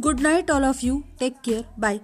Good night, all of you. Take care. Bye.